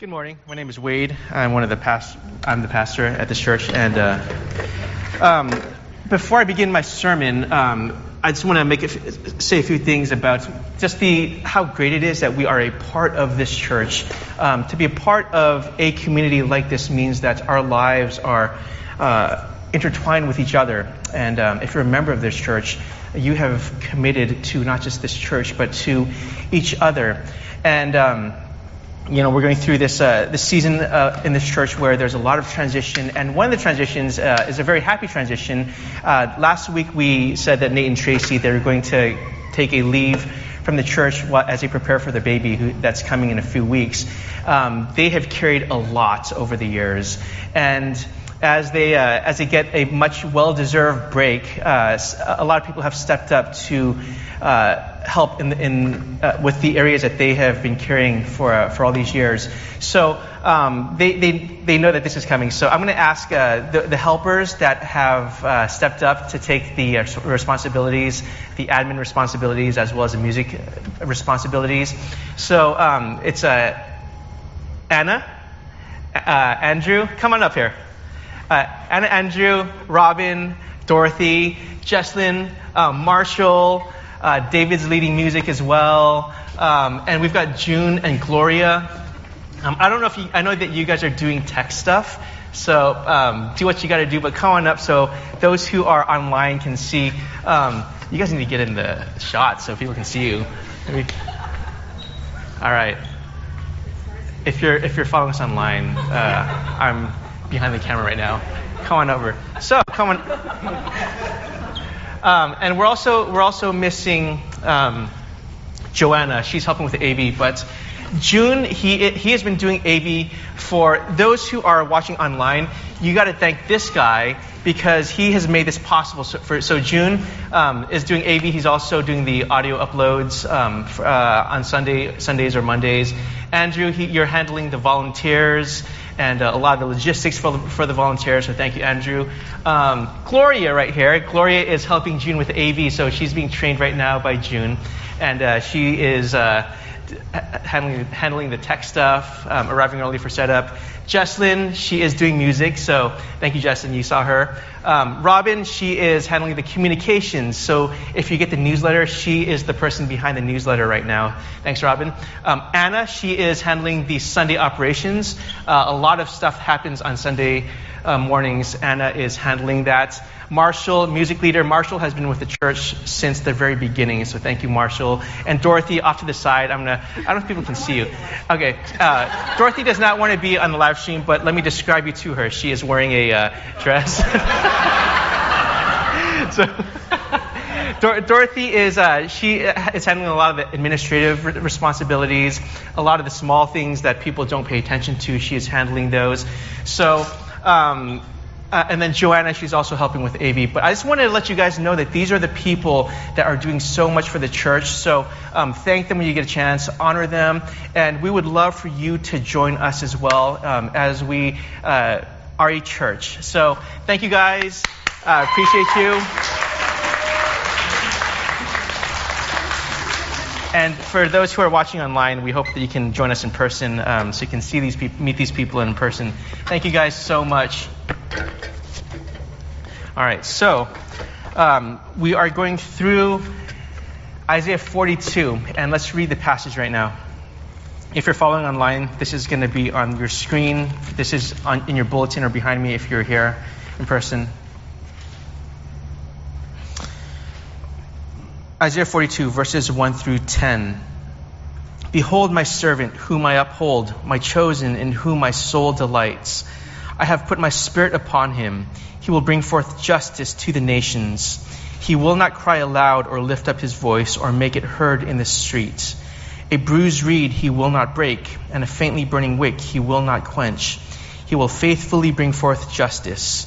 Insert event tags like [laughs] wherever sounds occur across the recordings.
Good morning. My name is Wade. I'm one of the past. I'm the pastor at this church, and uh, um, before I begin my sermon, um, I just want to make say a few things about just the how great it is that we are a part of this church. Um, to be a part of a community like this means that our lives are uh, intertwined with each other. And um, if you're a member of this church, you have committed to not just this church but to each other. And um, you know, we're going through this uh, this season uh, in this church where there's a lot of transition, and one of the transitions uh, is a very happy transition. Uh, last week we said that Nate and Tracy they're going to take a leave from the church as they prepare for their baby who, that's coming in a few weeks. Um, they have carried a lot over the years, and as they uh, as they get a much well-deserved break, uh, a lot of people have stepped up to uh, help in, in uh, with the areas that they have been carrying for uh, for all these years. So um, they, they they know that this is coming. So I'm going to ask uh, the, the helpers that have stepped up to take the responsibilities, the admin responsibilities, as well as the music responsibilities. So um, it's Anna, Andrew, come on up here uh, Anna Andrew, Robin, Dorothy, Jesslyn, uh, Marshall, uh, David's leading music as well. Um, and we've got June and Gloria. Um, I don't know if you, I know that you guys are doing tech stuff. So um, do what you got to do, but come on up so those who are online can see. Um, you guys need to get in the shot so people can see you. All right. If you're if you're following us online, uh, I'm behind the camera right now. Come on over. So, come on. Um, and we're also we're also missing um, Joanna. She's helping with AV, but June he he has been doing AV for those who are watching online. You got to thank this guy because he has made this possible. So, for, so June um, is doing AV. He's also doing the audio uploads um, for, uh, on Sunday Sundays or Mondays. Andrew, he, you're handling the volunteers and uh, a lot of the logistics for the, for the volunteers. So thank you, Andrew. Um, Gloria, right here. Gloria is helping June with AV, so she's being trained right now by June, and uh, she is. Uh, handling, handling the tech stuff, um, arriving early for setup. Jesslyn, she is doing music, so thank you, Jesslyn. You saw her. Um, Robin, she is handling the communications. So if you get the newsletter, she is the person behind the newsletter right now. Thanks, Robin. Um, Anna, she is handling the Sunday operations. Uh, a lot of stuff happens on Sunday uh, mornings. Anna is handling that. Marshall, music leader. Marshall has been with the church since the very beginning, so thank you, Marshall. And Dorothy, off to the side. I'm gonna. I don't know if people can see you. Okay. Uh, Dorothy does not want to be on the live stream, but let me describe you to her. She is wearing a uh, dress. [laughs] so. [laughs] Dor- Dorothy is uh, she is handling a lot of the administrative responsibilities, a lot of the small things that people don't pay attention to. She is handling those. So um, uh, and then Joanna, she's also helping with AV. But I just wanted to let you guys know that these are the people that are doing so much for the church. So um, thank them when you get a chance, honor them, and we would love for you to join us as well um, as we uh, are a church. So thank you guys. Uh, appreciate you. And for those who are watching online, we hope that you can join us in person um, so you can see these people, meet these people in person. Thank you guys so much. All right, so um, we are going through Isaiah 42, and let's read the passage right now. If you're following online, this is going to be on your screen. This is on, in your bulletin or behind me if you're here in person. Isaiah 42, verses 1 through 10. Behold, my servant, whom I uphold, my chosen, in whom my soul delights. I have put my spirit upon him. He will bring forth justice to the nations. He will not cry aloud or lift up his voice or make it heard in the streets. A bruised reed he will not break, and a faintly burning wick he will not quench. He will faithfully bring forth justice.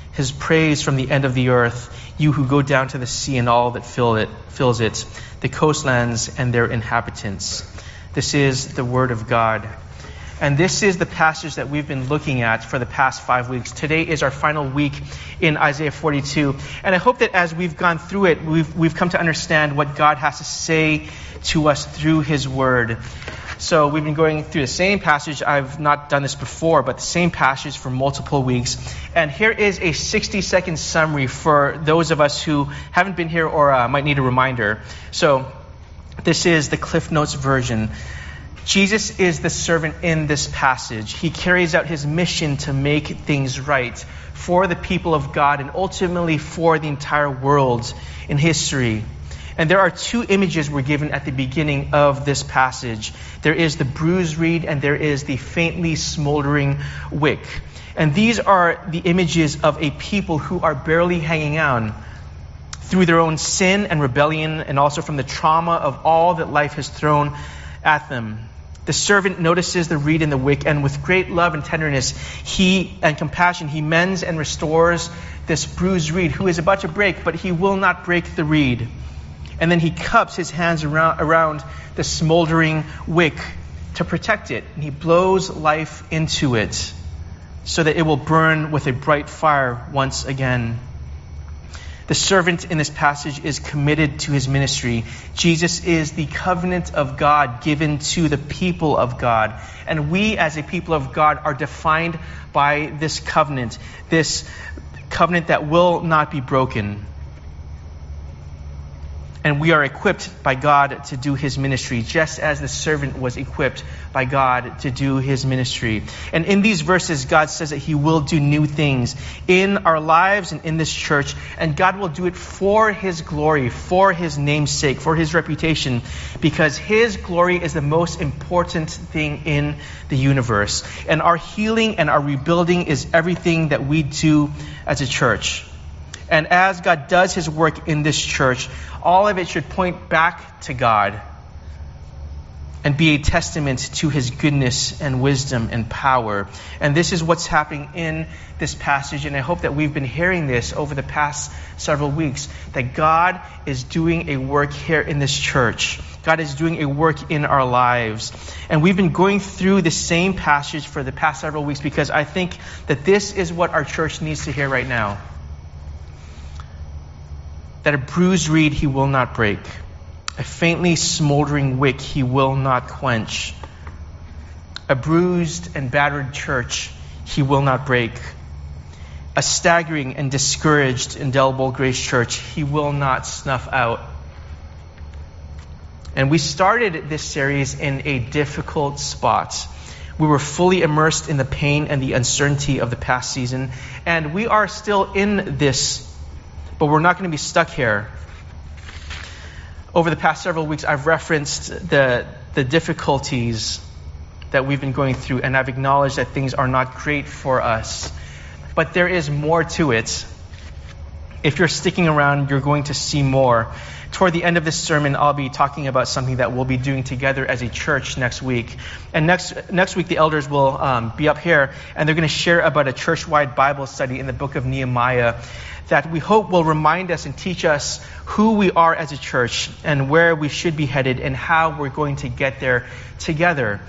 his praise from the end of the earth, you who go down to the sea and all that fill it, fills it, the coastlands and their inhabitants. This is the word of God. And this is the passage that we've been looking at for the past five weeks. Today is our final week in Isaiah 42. And I hope that as we've gone through it, we've, we've come to understand what God has to say to us through His Word. So we've been going through the same passage. I've not done this before, but the same passage for multiple weeks. And here is a 60 second summary for those of us who haven't been here or uh, might need a reminder. So this is the Cliff Notes version. Jesus is the servant in this passage. He carries out his mission to make things right for the people of God and ultimately for the entire world in history. And there are two images we're given at the beginning of this passage. There is the bruised reed and there is the faintly smoldering wick. And these are the images of a people who are barely hanging on through their own sin and rebellion and also from the trauma of all that life has thrown at them. The servant notices the reed and the wick, and with great love and tenderness, he and compassion, he mends and restores this bruised reed, who is about to break, but he will not break the reed. And then he cups his hands around, around the smoldering wick to protect it, and he blows life into it so that it will burn with a bright fire once again. The servant in this passage is committed to his ministry. Jesus is the covenant of God given to the people of God. And we, as a people of God, are defined by this covenant, this covenant that will not be broken and we are equipped by God to do his ministry, just as the servant was equipped by God to do his ministry. And in these verses, God says that he will do new things in our lives and in this church, and God will do it for his glory, for his name's sake, for his reputation, because his glory is the most important thing in the universe. And our healing and our rebuilding is everything that we do as a church. And as God does his work in this church, all of it should point back to God and be a testament to his goodness and wisdom and power. And this is what's happening in this passage. And I hope that we've been hearing this over the past several weeks that God is doing a work here in this church. God is doing a work in our lives. And we've been going through the same passage for the past several weeks because I think that this is what our church needs to hear right now that a bruised reed he will not break, a faintly smoldering wick he will not quench, a bruised and battered church he will not break, a staggering and discouraged indelible grace church he will not snuff out. And we started this series in a difficult spot. We were fully immersed in the pain and the uncertainty of the past season, and we are still in this but we're not going to be stuck here. Over the past several weeks, I've referenced the, the difficulties that we've been going through, and I've acknowledged that things are not great for us. But there is more to it. If you're sticking around, you're going to see more. Toward the end of this sermon, I'll be talking about something that we'll be doing together as a church next week. And next, next week, the elders will um, be up here, and they're going to share about a church wide Bible study in the book of Nehemiah that we hope will remind us and teach us who we are as a church and where we should be headed and how we're going to get there together.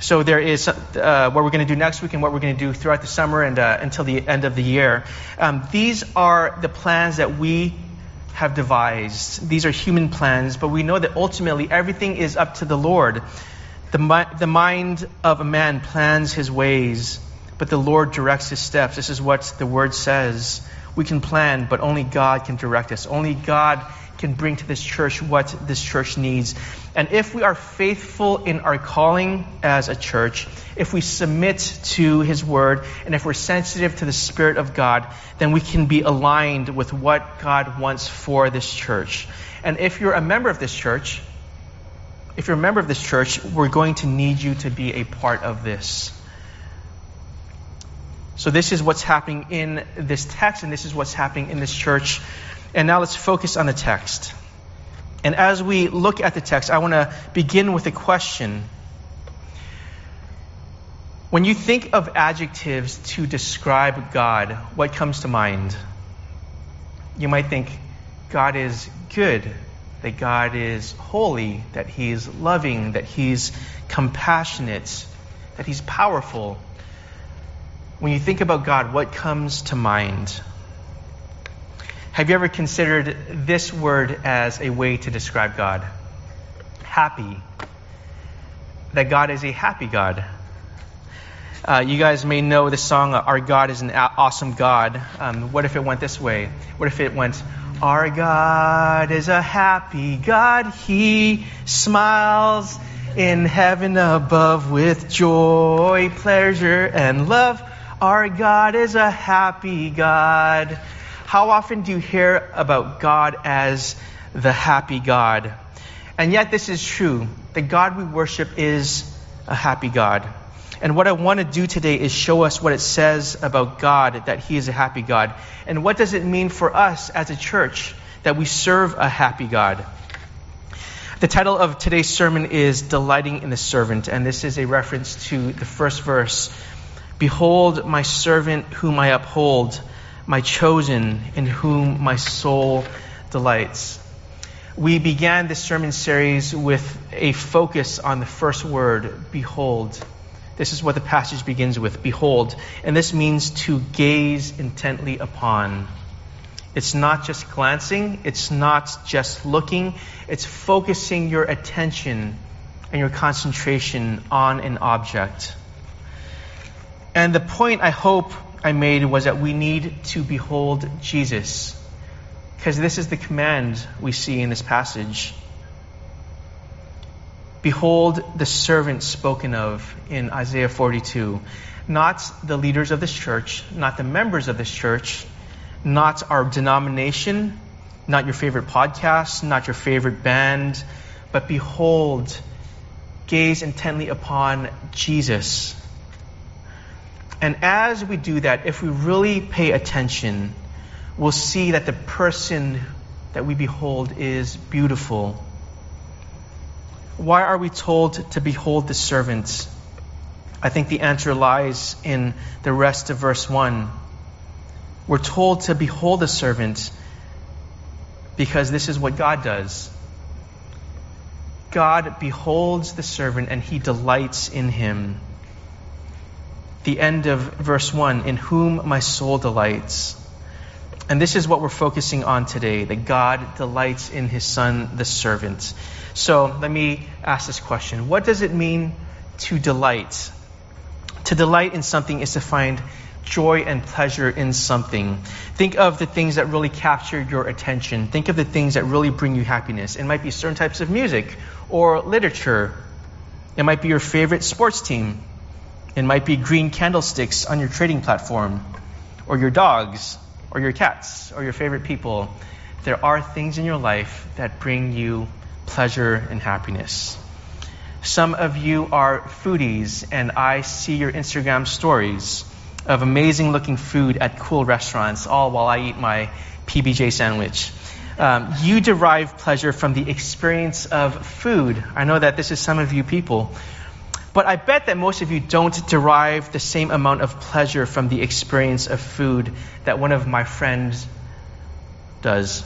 So there is uh, what we're going to do next week and what we're going to do throughout the summer and uh, until the end of the year. Um, these are the plans that we have devised. These are human plans, but we know that ultimately everything is up to the Lord. The, mi- the mind of a man plans his ways, but the Lord directs his steps. This is what the word says. we can plan, but only God can direct us. Only God can bring to this church what this church needs. And if we are faithful in our calling as a church, if we submit to His Word, and if we're sensitive to the Spirit of God, then we can be aligned with what God wants for this church. And if you're a member of this church, if you're a member of this church, we're going to need you to be a part of this. So, this is what's happening in this text, and this is what's happening in this church. And now let's focus on the text. And as we look at the text, I want to begin with a question. When you think of adjectives to describe God, what comes to mind? You might think God is good, that God is holy, that He's loving, that He's compassionate, that He's powerful. When you think about God, what comes to mind? Have you ever considered this word as a way to describe God? Happy. That God is a happy God. Uh, you guys may know the song, Our God is an Awesome God. Um, what if it went this way? What if it went, Our God is a happy God. He smiles in heaven above with joy, pleasure, and love. Our God is a happy God. How often do you hear about God as the happy God? And yet, this is true. The God we worship is a happy God. And what I want to do today is show us what it says about God, that He is a happy God. And what does it mean for us as a church that we serve a happy God? The title of today's sermon is Delighting in the Servant, and this is a reference to the first verse Behold, my servant whom I uphold my chosen, in whom my soul delights. We began this sermon series with a focus on the first word, behold. This is what the passage begins with, behold. And this means to gaze intently upon. It's not just glancing, it's not just looking, it's focusing your attention and your concentration on an object. And the point I hope I made was that we need to behold Jesus. Because this is the command we see in this passage. Behold the servant spoken of in Isaiah 42. Not the leaders of this church, not the members of this church, not our denomination, not your favorite podcast, not your favorite band, but behold, gaze intently upon Jesus and as we do that, if we really pay attention, we'll see that the person that we behold is beautiful. Why are we told to behold the servant? I think the answer lies in the rest of verse 1. We're told to behold the servant because this is what God does. God beholds the servant and he delights in him the end of verse 1 in whom my soul delights. And this is what we're focusing on today that God delights in his son, the servant. So let me ask this question What does it mean to delight? To delight in something is to find joy and pleasure in something. Think of the things that really capture your attention. Think of the things that really bring you happiness. It might be certain types of music or literature. It might be your favorite sports team. It might be green candlesticks on your trading platform, or your dogs, or your cats, or your favorite people. There are things in your life that bring you pleasure and happiness. Some of you are foodies, and I see your Instagram stories of amazing looking food at cool restaurants, all while I eat my PBJ sandwich. Um, you derive pleasure from the experience of food. I know that this is some of you people. But I bet that most of you don't derive the same amount of pleasure from the experience of food that one of my friends does.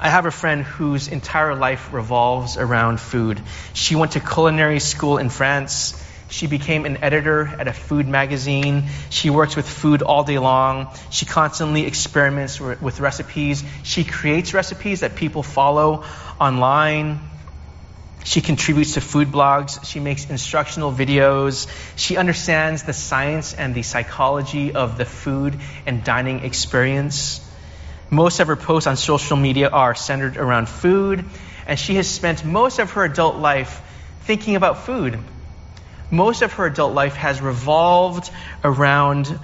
I have a friend whose entire life revolves around food. She went to culinary school in France. She became an editor at a food magazine. She works with food all day long. She constantly experiments with recipes. She creates recipes that people follow online. She contributes to food blogs. She makes instructional videos. She understands the science and the psychology of the food and dining experience. Most of her posts on social media are centered around food, and she has spent most of her adult life thinking about food. Most of her adult life has revolved around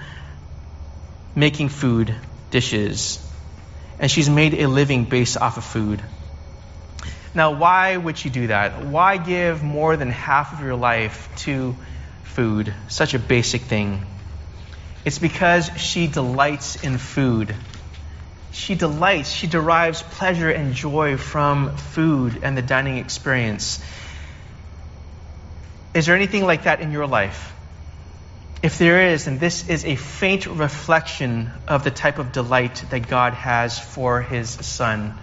making food dishes, and she's made a living based off of food. Now, why would she do that? Why give more than half of your life to food? Such a basic thing. It's because she delights in food. She delights, she derives pleasure and joy from food and the dining experience. Is there anything like that in your life? If there is, then this is a faint reflection of the type of delight that God has for his Son.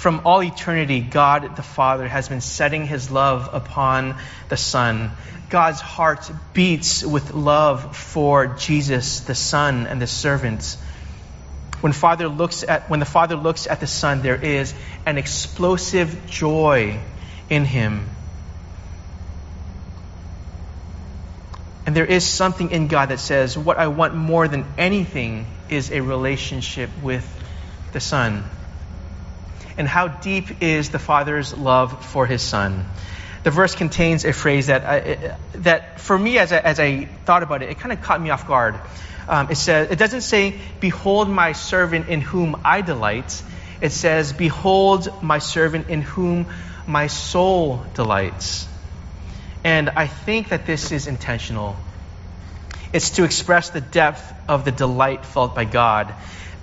From all eternity, God the Father has been setting his love upon the Son. God's heart beats with love for Jesus, the Son, and the servant. When, Father looks at, when the Father looks at the Son, there is an explosive joy in him. And there is something in God that says, What I want more than anything is a relationship with the Son and how deep is the Father's love for his Son. The verse contains a phrase that, I, that for me, as I, as I thought about it, it kind of caught me off guard. Um, it says, it doesn't say, "Behold my servant in whom I delight." It says, "Behold my servant in whom my soul delights." And I think that this is intentional. It's to express the depth of the delight felt by God.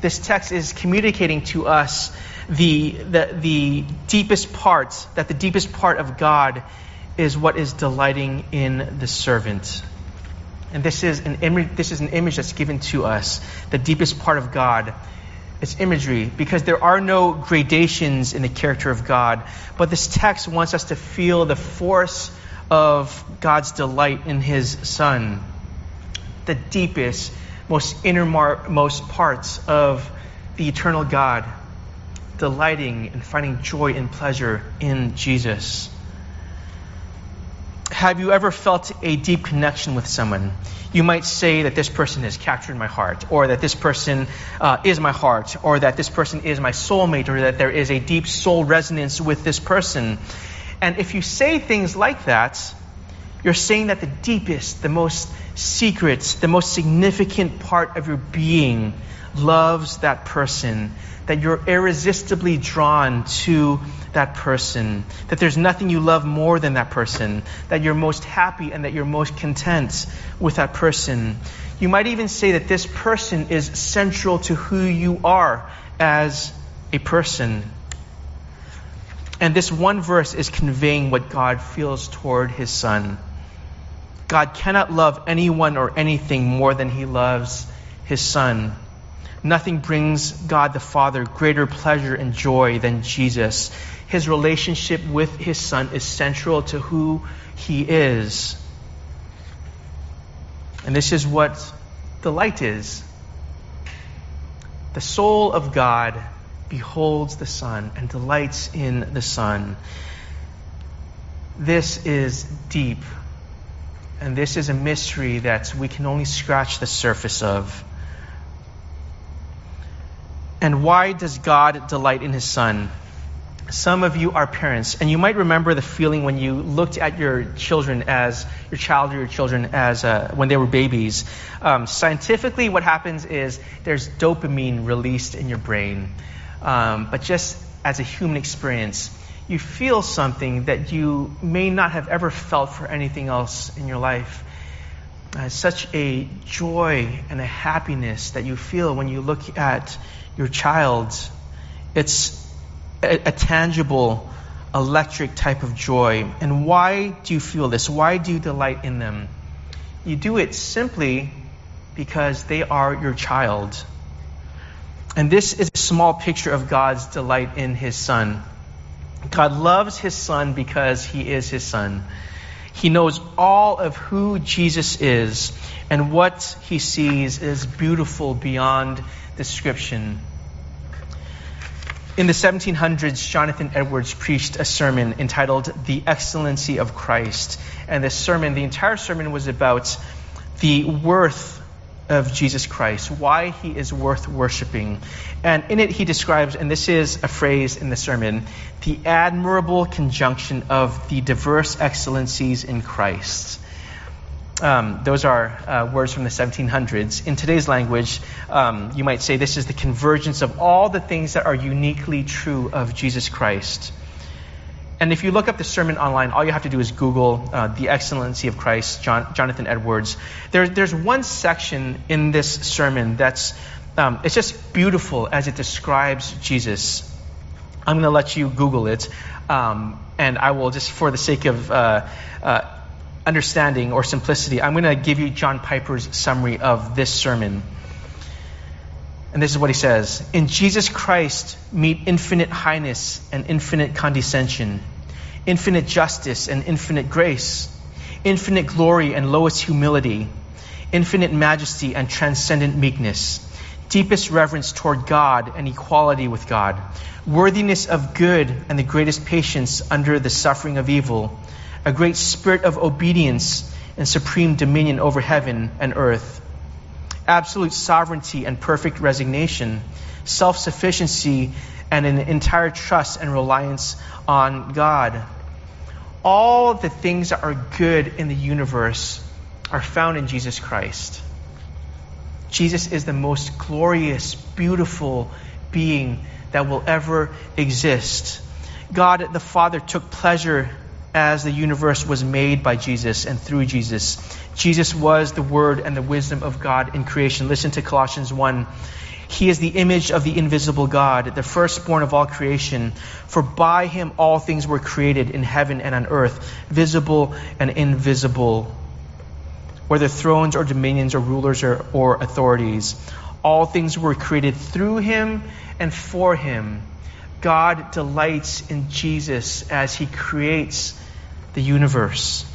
This text is communicating to us the, the, the deepest part, that the deepest part of God is what is delighting in the servant. And this is an image, this is an image that's given to us, the deepest part of God. It's imagery because there are no gradations in the character of God. But this text wants us to feel the force of God's delight in His Son, the deepest, most innermost parts of the eternal God delighting and finding joy and pleasure in Jesus. Have you ever felt a deep connection with someone? You might say that this person has captured my heart, or that this person uh, is my heart, or that this person is my soulmate, or that there is a deep soul resonance with this person. And if you say things like that, you're saying that the deepest, the most secret, the most significant part of your being loves that person that you're irresistibly drawn to that person, that there's nothing you love more than that person, that you're most happy and that you're most content with that person. You might even say that this person is central to who you are as a person. And this one verse is conveying what God feels toward his son. God cannot love anyone or anything more than he loves his son. Nothing brings God the Father greater pleasure and joy than Jesus. His relationship with his Son is central to who he is. And this is what delight is. The soul of God beholds the Son and delights in the Son. This is deep. And this is a mystery that we can only scratch the surface of. And why does God delight in his son? Some of you are parents, and you might remember the feeling when you looked at your children as your child or your children as uh, when they were babies. Um, scientifically, what happens is there's dopamine released in your brain, um, but just as a human experience, you feel something that you may not have ever felt for anything else in your life. Uh, such a joy and a happiness that you feel when you look at your child. It's a, a tangible, electric type of joy. And why do you feel this? Why do you delight in them? You do it simply because they are your child. And this is a small picture of God's delight in His Son. God loves His Son because He is His Son. He knows all of who Jesus is, and what He sees is beautiful beyond description. In the 1700s, Jonathan Edwards preached a sermon entitled The Excellency of Christ. And this sermon, the entire sermon was about the worth of Jesus Christ, why he is worth worshiping. And in it, he describes, and this is a phrase in the sermon, the admirable conjunction of the diverse excellencies in Christ. Um, those are uh, words from the 1700s. In today's language, um, you might say this is the convergence of all the things that are uniquely true of Jesus Christ. And if you look up the sermon online, all you have to do is Google uh, the excellency of Christ, John, Jonathan Edwards. There, there's one section in this sermon that's um, it's just beautiful as it describes Jesus. I'm going to let you Google it, um, and I will just, for the sake of uh, uh, understanding or simplicity, I'm going to give you John Piper's summary of this sermon. And this is what he says In Jesus Christ, meet infinite highness and infinite condescension, infinite justice and infinite grace, infinite glory and lowest humility, infinite majesty and transcendent meekness, deepest reverence toward God and equality with God, worthiness of good and the greatest patience under the suffering of evil a great spirit of obedience and supreme dominion over heaven and earth, absolute sovereignty and perfect resignation, self sufficiency and an entire trust and reliance on God. All the things that are good in the universe are found in Jesus Christ. Jesus is the most glorious, beautiful being that will ever exist. God the Father took pleasure as the universe was made by Jesus and through Jesus. Jesus was the Word and the wisdom of God in creation. Listen to Colossians 1. He is the image of the invisible God, the firstborn of all creation. For by him all things were created in heaven and on earth, visible and invisible, whether thrones or dominions or rulers or, or authorities. All things were created through him and for him. God delights in Jesus as he creates the universe.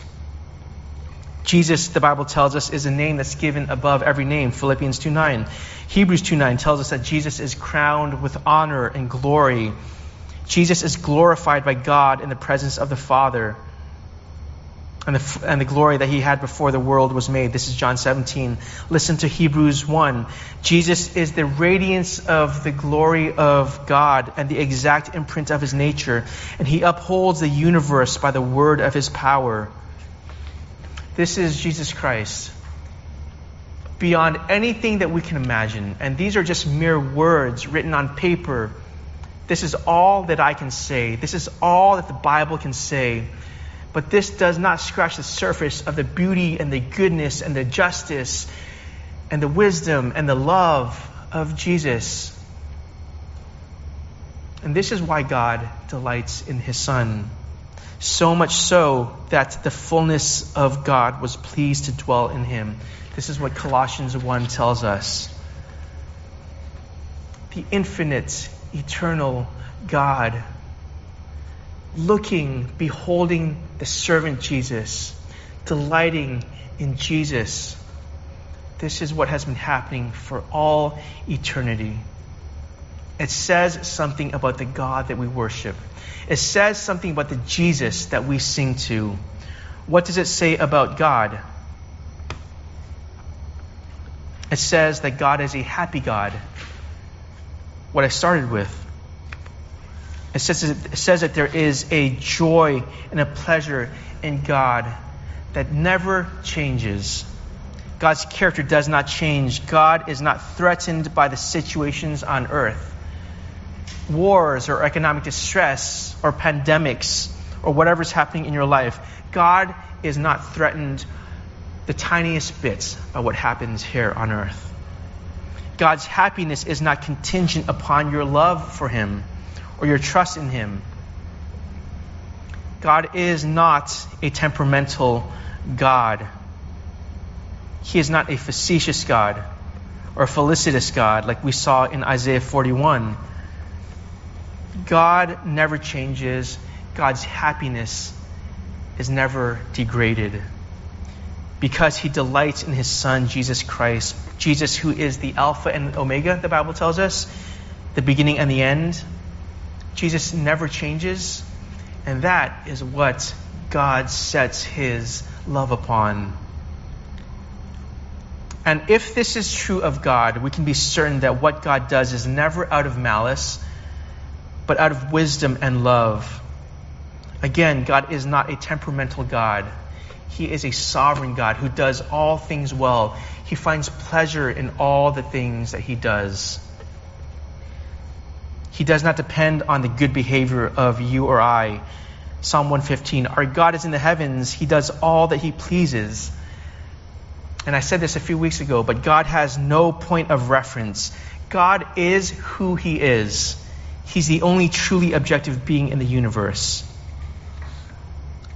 Jesus, the Bible tells us, is a name that's given above every name. Philippians 2 9. Hebrews 2 9 tells us that Jesus is crowned with honor and glory. Jesus is glorified by God in the presence of the Father and the, and the glory that he had before the world was made. This is John 17. Listen to Hebrews 1. Jesus is the radiance of the glory of God and the exact imprint of his nature, and he upholds the universe by the word of his power. This is Jesus Christ. Beyond anything that we can imagine. And these are just mere words written on paper. This is all that I can say. This is all that the Bible can say but this does not scratch the surface of the beauty and the goodness and the justice and the wisdom and the love of Jesus. And this is why God delights in his Son. So much so that the fullness of God was pleased to dwell in him. This is what Colossians 1 tells us. The infinite, eternal God looking, beholding the servant Jesus, delighting in Jesus. This is what has been happening for all eternity. It says something about the God that we worship. It says something about the Jesus that we sing to. What does it say about God? It says that God is a happy God. What I started with. It says, it says that there is a joy and a pleasure in God that never changes. God's character does not change. God is not threatened by the situations on earth. Wars or economic distress or pandemics or whatever's happening in your life, God is not threatened the tiniest bits by what happens here on earth. God's happiness is not contingent upon your love for Him or your trust in Him. God is not a temperamental God. He is not a facetious God or a felicitous God like we saw in Isaiah 41. God never changes. God's happiness is never degraded because he delights in his son, Jesus Christ. Jesus, who is the Alpha and Omega, the Bible tells us, the beginning and the end. Jesus never changes, and that is what God sets his love upon. And if this is true of God, we can be certain that what God does is never out of malice, but out of wisdom and love. Again, God is not a temperamental God. He is a sovereign God who does all things well. He finds pleasure in all the things that he does. He does not depend on the good behavior of you or I. Psalm 115 Our God is in the heavens, He does all that He pleases. And I said this a few weeks ago, but God has no point of reference. God is who He is. He's the only truly objective being in the universe.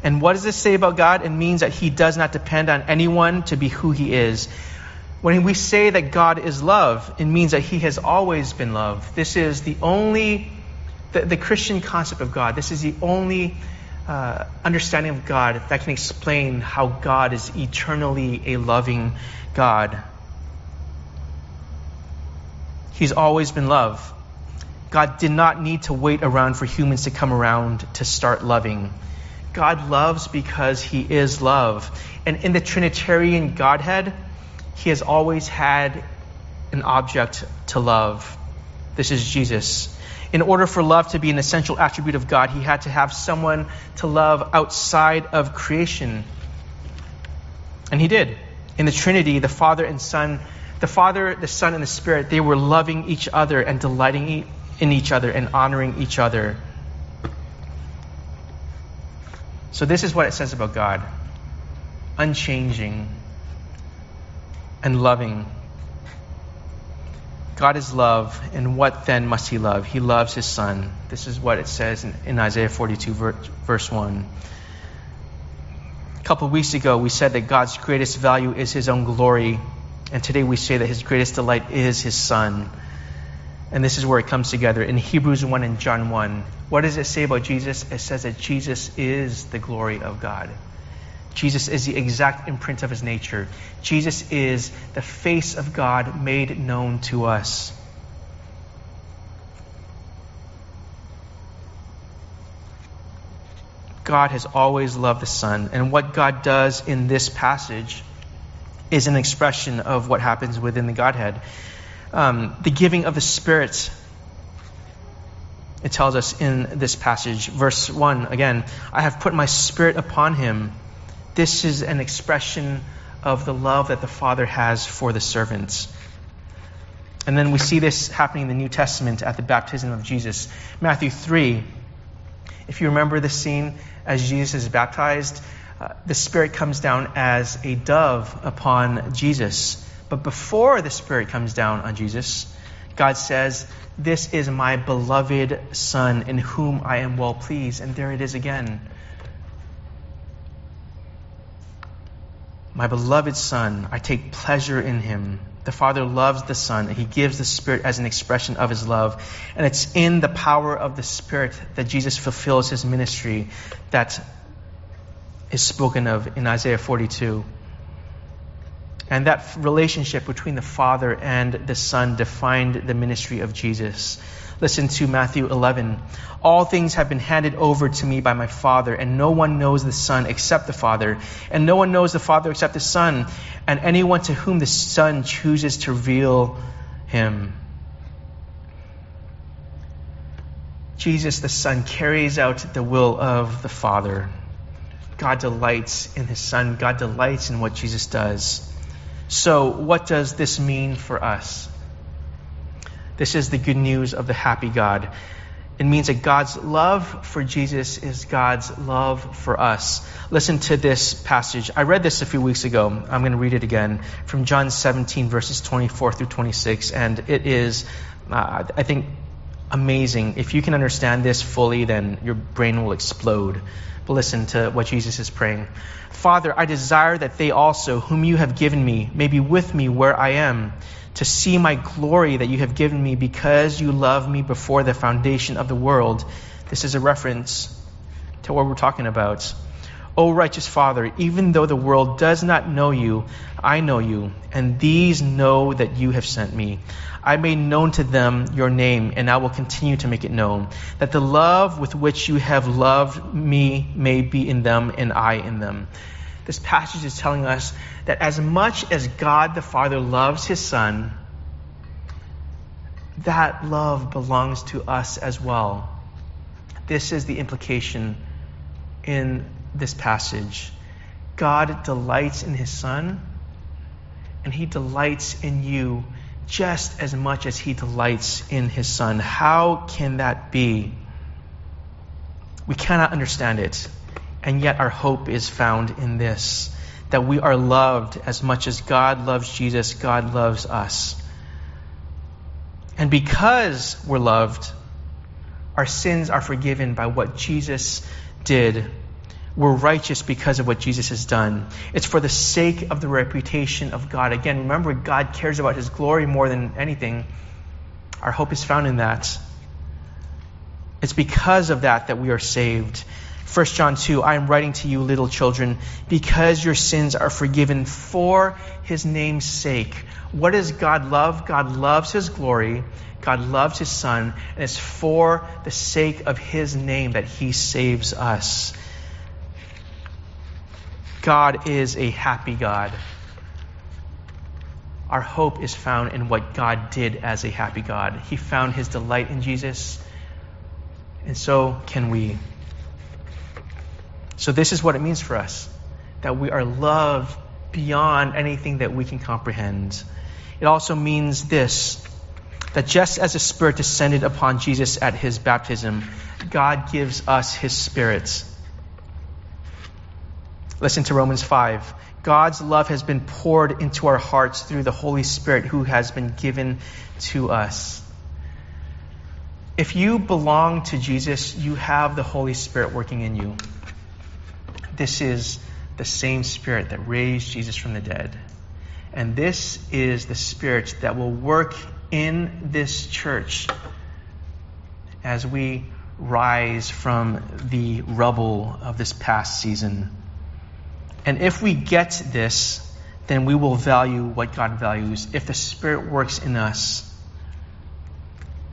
And what does this say about God? It means that He does not depend on anyone to be who He is. When we say that God is love, it means that He has always been love. This is the only, the, the Christian concept of God. This is the only uh, understanding of God that can explain how God is eternally a loving God. He's always been love. God did not need to wait around for humans to come around to start loving. God loves because He is love. And in the Trinitarian Godhead, He has always had an object to love. This is Jesus. In order for love to be an essential attribute of God, He had to have someone to love outside of creation. And He did. In the Trinity, the Father and Son, the Father, the Son, and the Spirit, they were loving each other and delighting in each other and honoring each other. So, this is what it says about God unchanging and loving. God is love, and what then must he love? He loves his Son. This is what it says in, in Isaiah 42, verse 1. A couple weeks ago, we said that God's greatest value is his own glory, and today we say that his greatest delight is his Son. And this is where it comes together in Hebrews 1 and John 1. What does it say about Jesus? It says that Jesus is the glory of God. Jesus is the exact imprint of his nature. Jesus is the face of God made known to us. God has always loved the Son. And what God does in this passage is an expression of what happens within the Godhead um, the giving of the Spirit. It tells us in this passage, verse 1 again, I have put my Spirit upon him. This is an expression of the love that the Father has for the servants. And then we see this happening in the New Testament at the baptism of Jesus. Matthew 3, if you remember the scene as Jesus is baptized, uh, the Spirit comes down as a dove upon Jesus. But before the Spirit comes down on Jesus, God says, This is my beloved Son in whom I am well pleased. And there it is again. My beloved Son, I take pleasure in him. The Father loves the Son, and He gives the Spirit as an expression of His love. And it's in the power of the Spirit that Jesus fulfills His ministry that is spoken of in Isaiah 42. And that relationship between the Father and the Son defined the ministry of Jesus. Listen to Matthew 11. All things have been handed over to me by my Father, and no one knows the Son except the Father, and no one knows the Father except the Son, and anyone to whom the Son chooses to reveal him. Jesus, the Son, carries out the will of the Father. God delights in his Son, God delights in what Jesus does. So, what does this mean for us? This is the good news of the happy God. It means that God's love for Jesus is God's love for us. Listen to this passage. I read this a few weeks ago. I'm going to read it again from John 17, verses 24 through 26. And it is, uh, I think, amazing. If you can understand this fully, then your brain will explode. But listen to what Jesus is praying. Father, I desire that they also, whom you have given me, may be with me where I am, to see my glory that you have given me because you loved me before the foundation of the world. This is a reference to what we're talking about. O righteous Father, even though the world does not know you, I know you, and these know that you have sent me. I made known to them your name, and I will continue to make it known, that the love with which you have loved me may be in them, and I in them. This passage is telling us that as much as God the Father loves his Son, that love belongs to us as well. This is the implication in this passage. God delights in his Son, and he delights in you just as much as he delights in his Son. How can that be? We cannot understand it, and yet our hope is found in this that we are loved as much as God loves Jesus, God loves us. And because we're loved, our sins are forgiven by what Jesus did we're righteous because of what Jesus has done. It's for the sake of the reputation of God. Again, remember, God cares about his glory more than anything. Our hope is found in that. It's because of that that we are saved. 1 John 2 I am writing to you, little children, because your sins are forgiven for his name's sake. What does God love? God loves his glory. God loves his son, and it's for the sake of his name that he saves us. God is a happy God. Our hope is found in what God did as a happy God. He found his delight in Jesus, and so can we. So, this is what it means for us that we are loved beyond anything that we can comprehend. It also means this that just as the Spirit descended upon Jesus at his baptism, God gives us his Spirit Listen to Romans 5. God's love has been poured into our hearts through the Holy Spirit who has been given to us. If you belong to Jesus, you have the Holy Spirit working in you. This is the same Spirit that raised Jesus from the dead. And this is the Spirit that will work in this church as we rise from the rubble of this past season. And if we get this, then we will value what God values. If the Spirit works in us,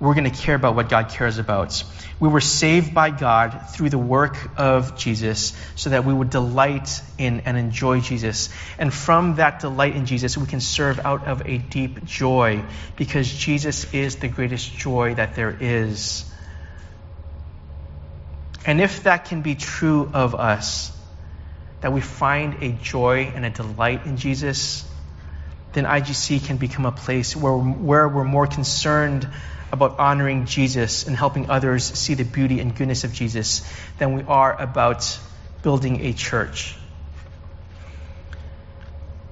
we're going to care about what God cares about. We were saved by God through the work of Jesus so that we would delight in and enjoy Jesus. And from that delight in Jesus, we can serve out of a deep joy because Jesus is the greatest joy that there is. And if that can be true of us, that we find a joy and a delight in Jesus, then IGC can become a place where, where we're more concerned about honoring Jesus and helping others see the beauty and goodness of Jesus than we are about building a church.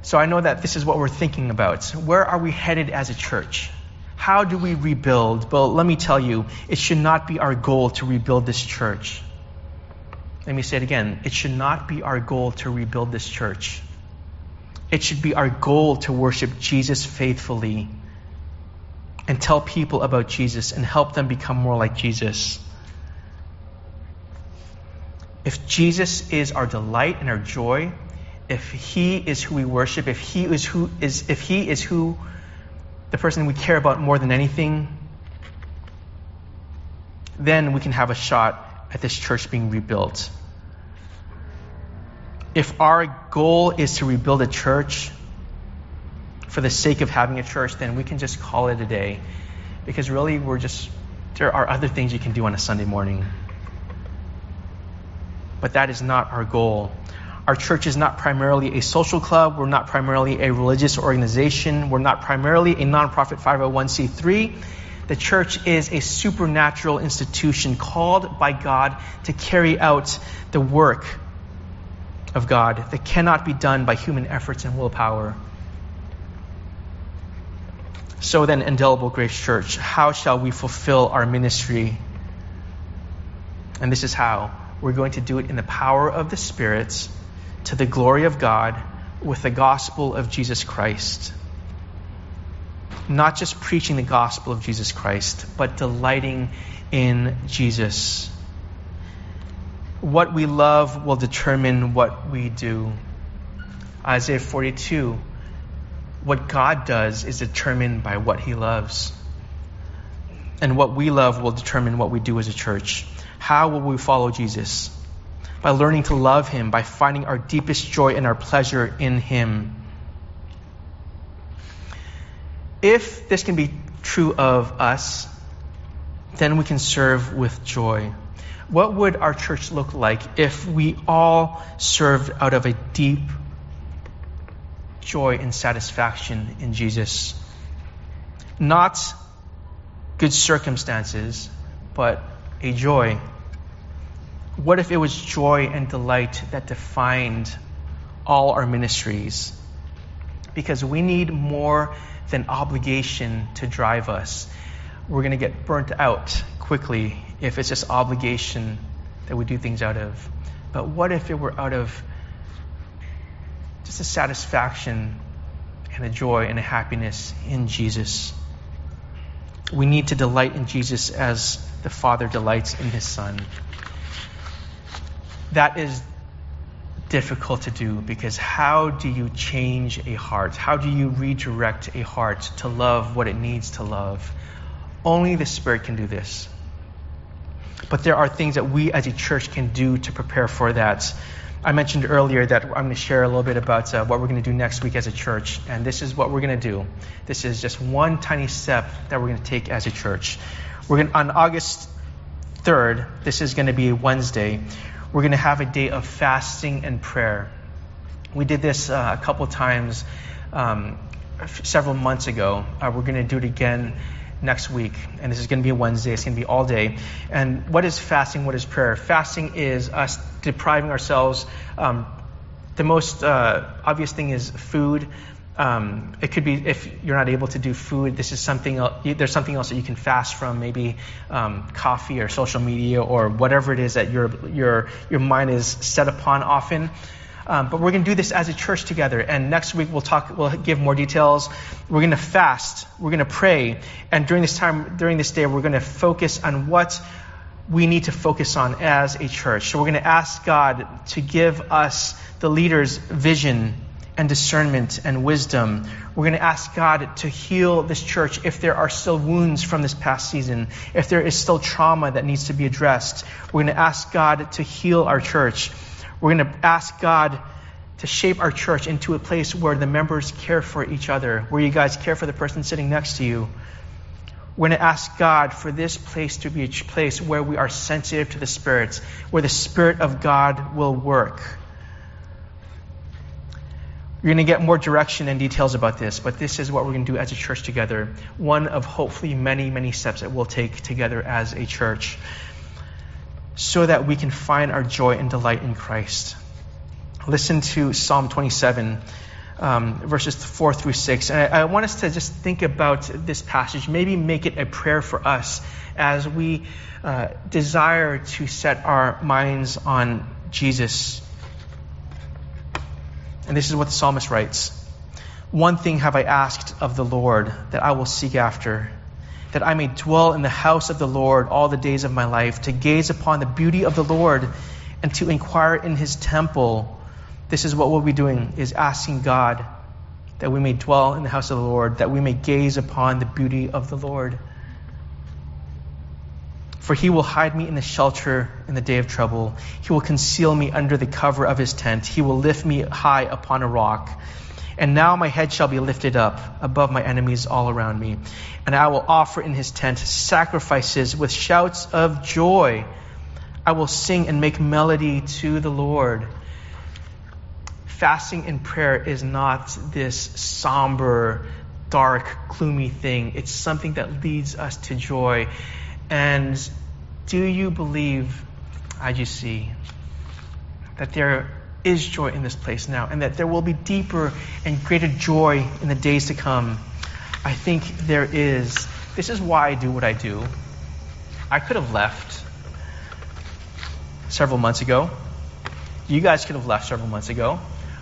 So I know that this is what we're thinking about. Where are we headed as a church? How do we rebuild? Well, let me tell you, it should not be our goal to rebuild this church. Let me say it again. It should not be our goal to rebuild this church. It should be our goal to worship Jesus faithfully and tell people about Jesus and help them become more like Jesus. If Jesus is our delight and our joy, if he is who we worship, if he is who is if he is who the person we care about more than anything, then we can have a shot at this church being rebuilt. If our goal is to rebuild a church for the sake of having a church, then we can just call it a day. Because really, we're just, there are other things you can do on a Sunday morning. But that is not our goal. Our church is not primarily a social club. We're not primarily a religious organization. We're not primarily a nonprofit 501c3. The church is a supernatural institution called by God to carry out the work of God that cannot be done by human efforts and willpower. So then, Indelible Grace Church, how shall we fulfill our ministry? And this is how. We're going to do it in the power of the Spirit, to the glory of God, with the gospel of Jesus Christ not just preaching the gospel of Jesus Christ, but delighting in Jesus. What we love will determine what we do. Isaiah 42 what God does is determined by what He loves. And what we love will determine what we do as a church. How will we follow Jesus? By learning to love Him, by finding our deepest joy and our pleasure in Him. If this can be true of us, then we can serve with joy. What would our church look like if we all served out of a deep joy and satisfaction in Jesus? Not good circumstances, but a joy. What if it was joy and delight that defined all our ministries? Because we need more than obligation to drive us. We're going to get burnt out quickly if it's just obligation that we do things out of. But what if it were out of just a satisfaction and a joy and a happiness in Jesus? We need to delight in Jesus as the Father delights in His Son. That is difficult to do because how do you change a heart? How do you redirect a heart to love what it needs to love? Only the Spirit can do this. But there are things that we as a church can do to prepare for that. I mentioned earlier that I'm going to share a little bit about uh, what we're going to do next week as a church, and this is what we're going to do. This is just one tiny step that we're going to take as a church. We're going to, on August 3rd. This is going to be Wednesday we're going to have a day of fasting and prayer. We did this uh, a couple times um, several months ago. Uh, we're going to do it again next week, and this is going to be a Wednesday. It's going to be all day. And what is fasting? What is prayer? Fasting is us depriving ourselves. Um, the most uh, obvious thing is food. Um, it could be if you're not able to do food. This is something. There's something else that you can fast from, maybe um, coffee or social media or whatever it is that your your your mind is set upon often. Um, but we're going to do this as a church together. And next week we'll talk. We'll give more details. We're going to fast. We're going to pray. And during this time, during this day, we're going to focus on what we need to focus on as a church. So we're going to ask God to give us the leaders vision and discernment and wisdom. We're going to ask God to heal this church if there are still wounds from this past season, if there is still trauma that needs to be addressed. We're going to ask God to heal our church. We're going to ask God to shape our church into a place where the members care for each other, where you guys care for the person sitting next to you. We're going to ask God for this place to be a place where we are sensitive to the spirits, where the Spirit of God will work. You're going to get more direction and details about this, but this is what we're going to do as a church together. One of hopefully many, many steps that we'll take together as a church so that we can find our joy and delight in Christ. Listen to Psalm 27, um, verses 4 through 6. And I, I want us to just think about this passage, maybe make it a prayer for us as we uh, desire to set our minds on Jesus and this is what the psalmist writes One thing have I asked of the Lord that I will seek after, that I may dwell in the house of the Lord all the days of my life, to gaze upon the beauty of the Lord and to inquire in his temple. This is what we'll be doing, is asking God that we may dwell in the house of the Lord, that we may gaze upon the beauty of the Lord. For he will hide me in the shelter in the day of trouble. He will conceal me under the cover of his tent. He will lift me high upon a rock. And now my head shall be lifted up above my enemies all around me. And I will offer in his tent sacrifices with shouts of joy. I will sing and make melody to the Lord. Fasting and prayer is not this somber, dark, gloomy thing. It's something that leads us to joy. And do you believe, IGC, that there is joy in this place now and that there will be deeper and greater joy in the days to come? I think there is. This is why I do what I do. I could have left several months ago. You guys could have left several months ago.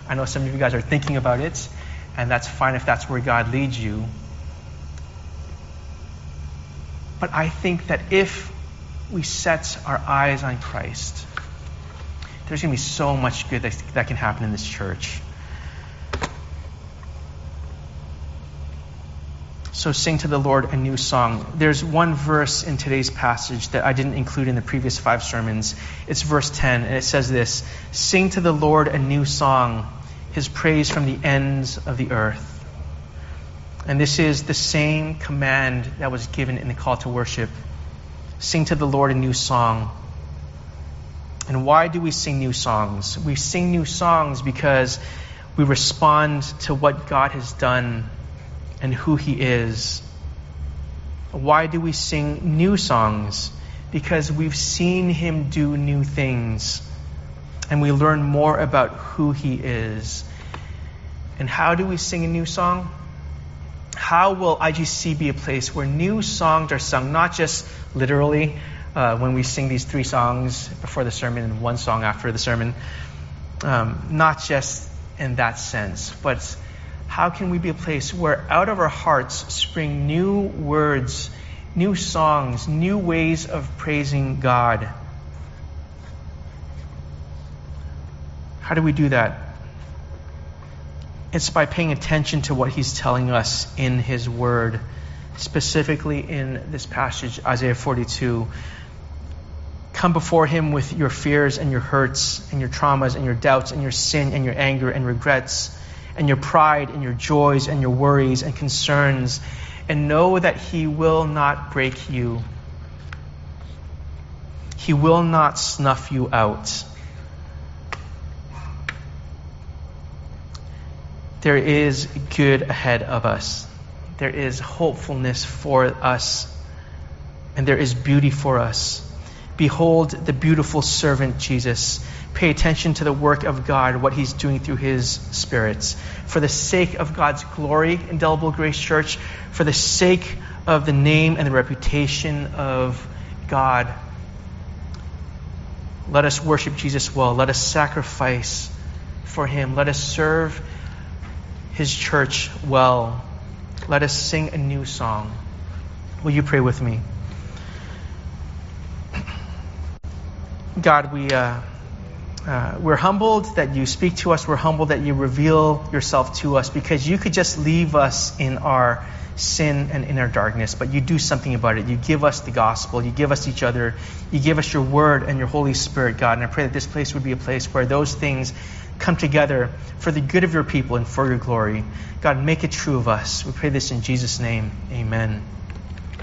I know some of you guys are thinking about it, and that's fine if that's where God leads you. But I think that if we set our eyes on Christ, there's going to be so much good that, that can happen in this church. So sing to the Lord a new song. There's one verse in today's passage that I didn't include in the previous five sermons. It's verse 10, and it says this Sing to the Lord a new song, his praise from the ends of the earth. And this is the same command that was given in the call to worship. Sing to the Lord a new song. And why do we sing new songs? We sing new songs because we respond to what God has done and who He is. Why do we sing new songs? Because we've seen Him do new things and we learn more about who He is. And how do we sing a new song? How will IGC be a place where new songs are sung, not just literally uh, when we sing these three songs before the sermon and one song after the sermon, um, not just in that sense, but how can we be a place where out of our hearts spring new words, new songs, new ways of praising God? How do we do that? It's by paying attention to what He's telling us in His Word, specifically in this passage, Isaiah 42. Come before Him with your fears and your hurts and your traumas and your doubts and your sin and your anger and regrets and your pride and your joys and your worries and concerns, and know that He will not break you. He will not snuff you out. There is good ahead of us. There is hopefulness for us. And there is beauty for us. Behold the beautiful servant Jesus pay attention to the work of God, what He's doing through His spirits. For the sake of God's glory, Indelible Grace Church, for the sake of the name and the reputation of God, let us worship Jesus well. Let us sacrifice for Him. Let us serve His church well. Let us sing a new song. Will you pray with me? God, we. Uh, uh, we're humbled that you speak to us. We're humbled that you reveal yourself to us because you could just leave us in our sin and in our darkness, but you do something about it. You give us the gospel. You give us each other. You give us your word and your Holy Spirit, God. And I pray that this place would be a place where those things come together for the good of your people and for your glory. God, make it true of us. We pray this in Jesus' name. Amen.